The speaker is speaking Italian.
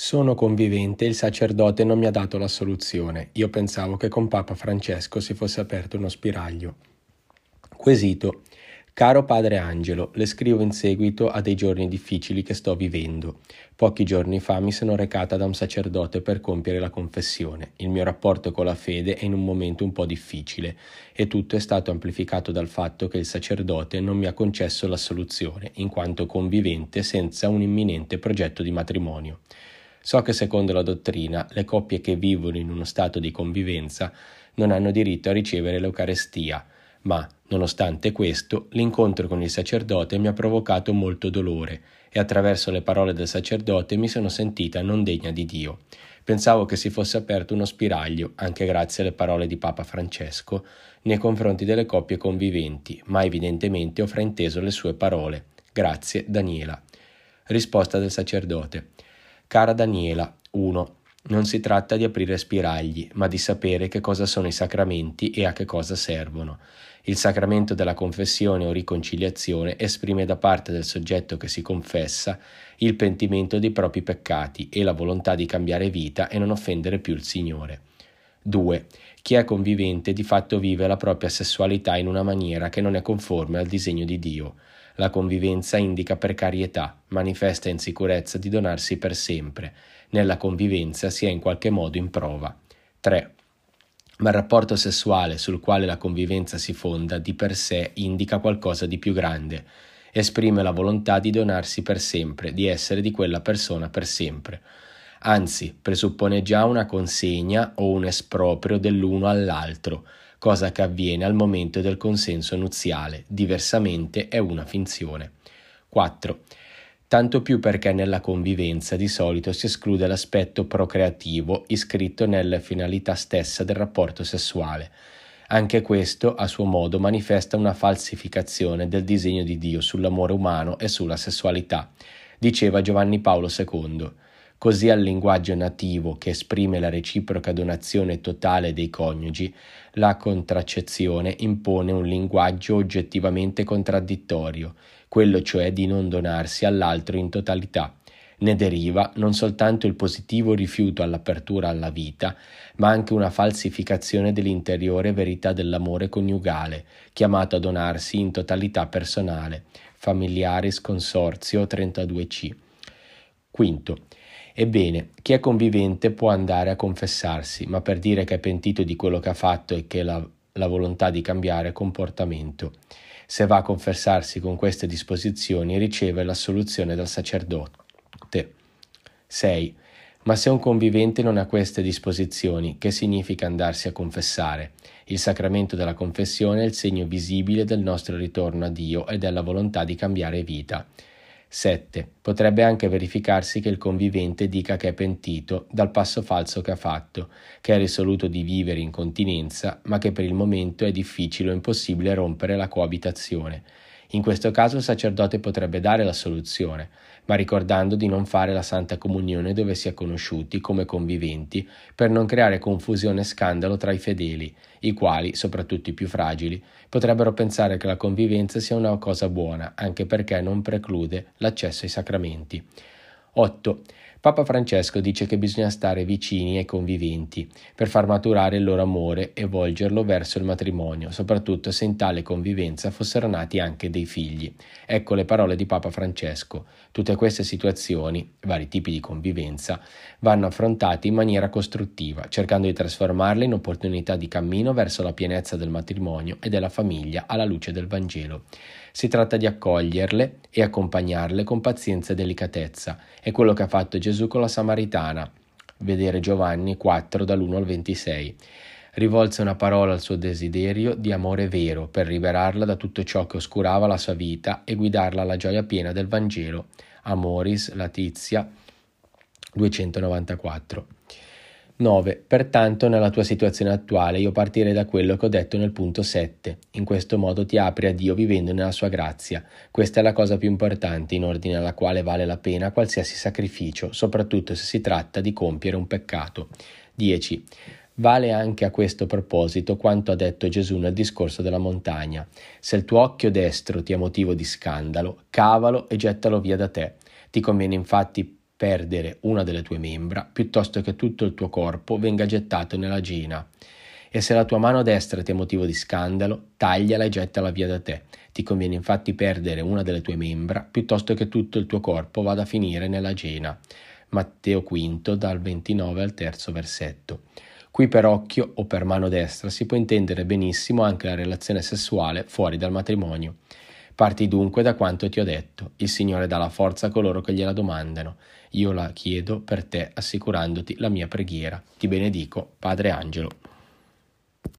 Sono convivente e il sacerdote non mi ha dato la soluzione. Io pensavo che con Papa Francesco si fosse aperto uno spiraglio. Quesito. Caro padre Angelo, le scrivo in seguito a dei giorni difficili che sto vivendo. Pochi giorni fa mi sono recata da un sacerdote per compiere la confessione. Il mio rapporto con la fede è in un momento un po' difficile e tutto è stato amplificato dal fatto che il sacerdote non mi ha concesso la soluzione, in quanto convivente senza un imminente progetto di matrimonio. So che secondo la dottrina le coppie che vivono in uno stato di convivenza non hanno diritto a ricevere l'Eucarestia, ma, nonostante questo, l'incontro con il sacerdote mi ha provocato molto dolore e attraverso le parole del sacerdote mi sono sentita non degna di Dio. Pensavo che si fosse aperto uno spiraglio, anche grazie alle parole di Papa Francesco, nei confronti delle coppie conviventi, ma evidentemente ho frainteso le sue parole. Grazie, Daniela. Risposta del sacerdote. Cara Daniela, 1. Non si tratta di aprire spiragli, ma di sapere che cosa sono i sacramenti e a che cosa servono. Il sacramento della confessione o riconciliazione esprime da parte del soggetto che si confessa il pentimento dei propri peccati e la volontà di cambiare vita e non offendere più il Signore. 2. Chi è convivente di fatto vive la propria sessualità in una maniera che non è conforme al disegno di Dio. La convivenza indica precarietà, manifesta insicurezza di donarsi per sempre. Nella convivenza si è in qualche modo in prova. 3. Ma il rapporto sessuale sul quale la convivenza si fonda di per sé indica qualcosa di più grande. Esprime la volontà di donarsi per sempre, di essere di quella persona per sempre. Anzi, presuppone già una consegna o un esproprio dell'uno all'altro, cosa che avviene al momento del consenso nuziale, diversamente è una finzione. 4. Tanto più perché nella convivenza di solito si esclude l'aspetto procreativo iscritto nella finalità stessa del rapporto sessuale. Anche questo, a suo modo, manifesta una falsificazione del disegno di Dio sull'amore umano e sulla sessualità, diceva Giovanni Paolo II. Così al linguaggio nativo che esprime la reciproca donazione totale dei coniugi, la contraccezione impone un linguaggio oggettivamente contraddittorio, quello cioè di non donarsi all'altro in totalità. Ne deriva non soltanto il positivo rifiuto all'apertura alla vita, ma anche una falsificazione dell'interiore verità dell'amore coniugale, chiamato a donarsi in totalità personale. Familiaris Consorzio 32c. Quinto. Ebbene, chi è convivente può andare a confessarsi, ma per dire che è pentito di quello che ha fatto e che ha la volontà di cambiare comportamento. Se va a confessarsi con queste disposizioni riceve l'assoluzione dal sacerdote. 6. Ma se un convivente non ha queste disposizioni, che significa andarsi a confessare? Il sacramento della confessione è il segno visibile del nostro ritorno a Dio e della volontà di cambiare vita. 7. Potrebbe anche verificarsi che il convivente dica che è pentito dal passo falso che ha fatto, che è risoluto di vivere in continenza, ma che per il momento è difficile o impossibile rompere la coabitazione. In questo caso il sacerdote potrebbe dare la soluzione, ma ricordando di non fare la Santa Comunione dove si è conosciuti come conviventi, per non creare confusione e scandalo tra i fedeli, i quali, soprattutto i più fragili, potrebbero pensare che la convivenza sia una cosa buona, anche perché non preclude l'accesso ai sacramenti. 8. Papa Francesco dice che bisogna stare vicini ai conviventi per far maturare il loro amore e volgerlo verso il matrimonio, soprattutto se in tale convivenza fossero nati anche dei figli. Ecco le parole di Papa Francesco. Tutte queste situazioni, vari tipi di convivenza, vanno affrontate in maniera costruttiva, cercando di trasformarle in opportunità di cammino verso la pienezza del matrimonio e della famiglia alla luce del Vangelo. Si tratta di accoglierle e accompagnarle con pazienza e delicatezza. È quello che ha fatto Gesù con la Samaritana. Vedere Giovanni 4 dall'1 al 26. Rivolse una parola al suo desiderio di amore vero per liberarla da tutto ciò che oscurava la sua vita e guidarla alla gioia piena del Vangelo. Amoris Latizia 294. 9. Pertanto, nella tua situazione attuale, io partirei da quello che ho detto nel punto 7. In questo modo ti apri a Dio vivendo nella sua grazia. Questa è la cosa più importante, in ordine alla quale vale la pena qualsiasi sacrificio, soprattutto se si tratta di compiere un peccato. 10. Vale anche a questo proposito quanto ha detto Gesù nel discorso della montagna. Se il tuo occhio destro ti è motivo di scandalo, cavalo e gettalo via da te. Ti conviene infatti perdere una delle tue membra, piuttosto che tutto il tuo corpo venga gettato nella gena. E se la tua mano destra ti è motivo di scandalo, tagliala e gettala via da te. Ti conviene infatti perdere una delle tue membra, piuttosto che tutto il tuo corpo vada a finire nella gena. Matteo V, dal 29 al terzo versetto. Qui per occhio o per mano destra si può intendere benissimo anche la relazione sessuale fuori dal matrimonio. Parti dunque da quanto ti ho detto. Il Signore dà la forza a coloro che gliela domandano. Io la chiedo per te assicurandoti la mia preghiera. Ti benedico, Padre Angelo.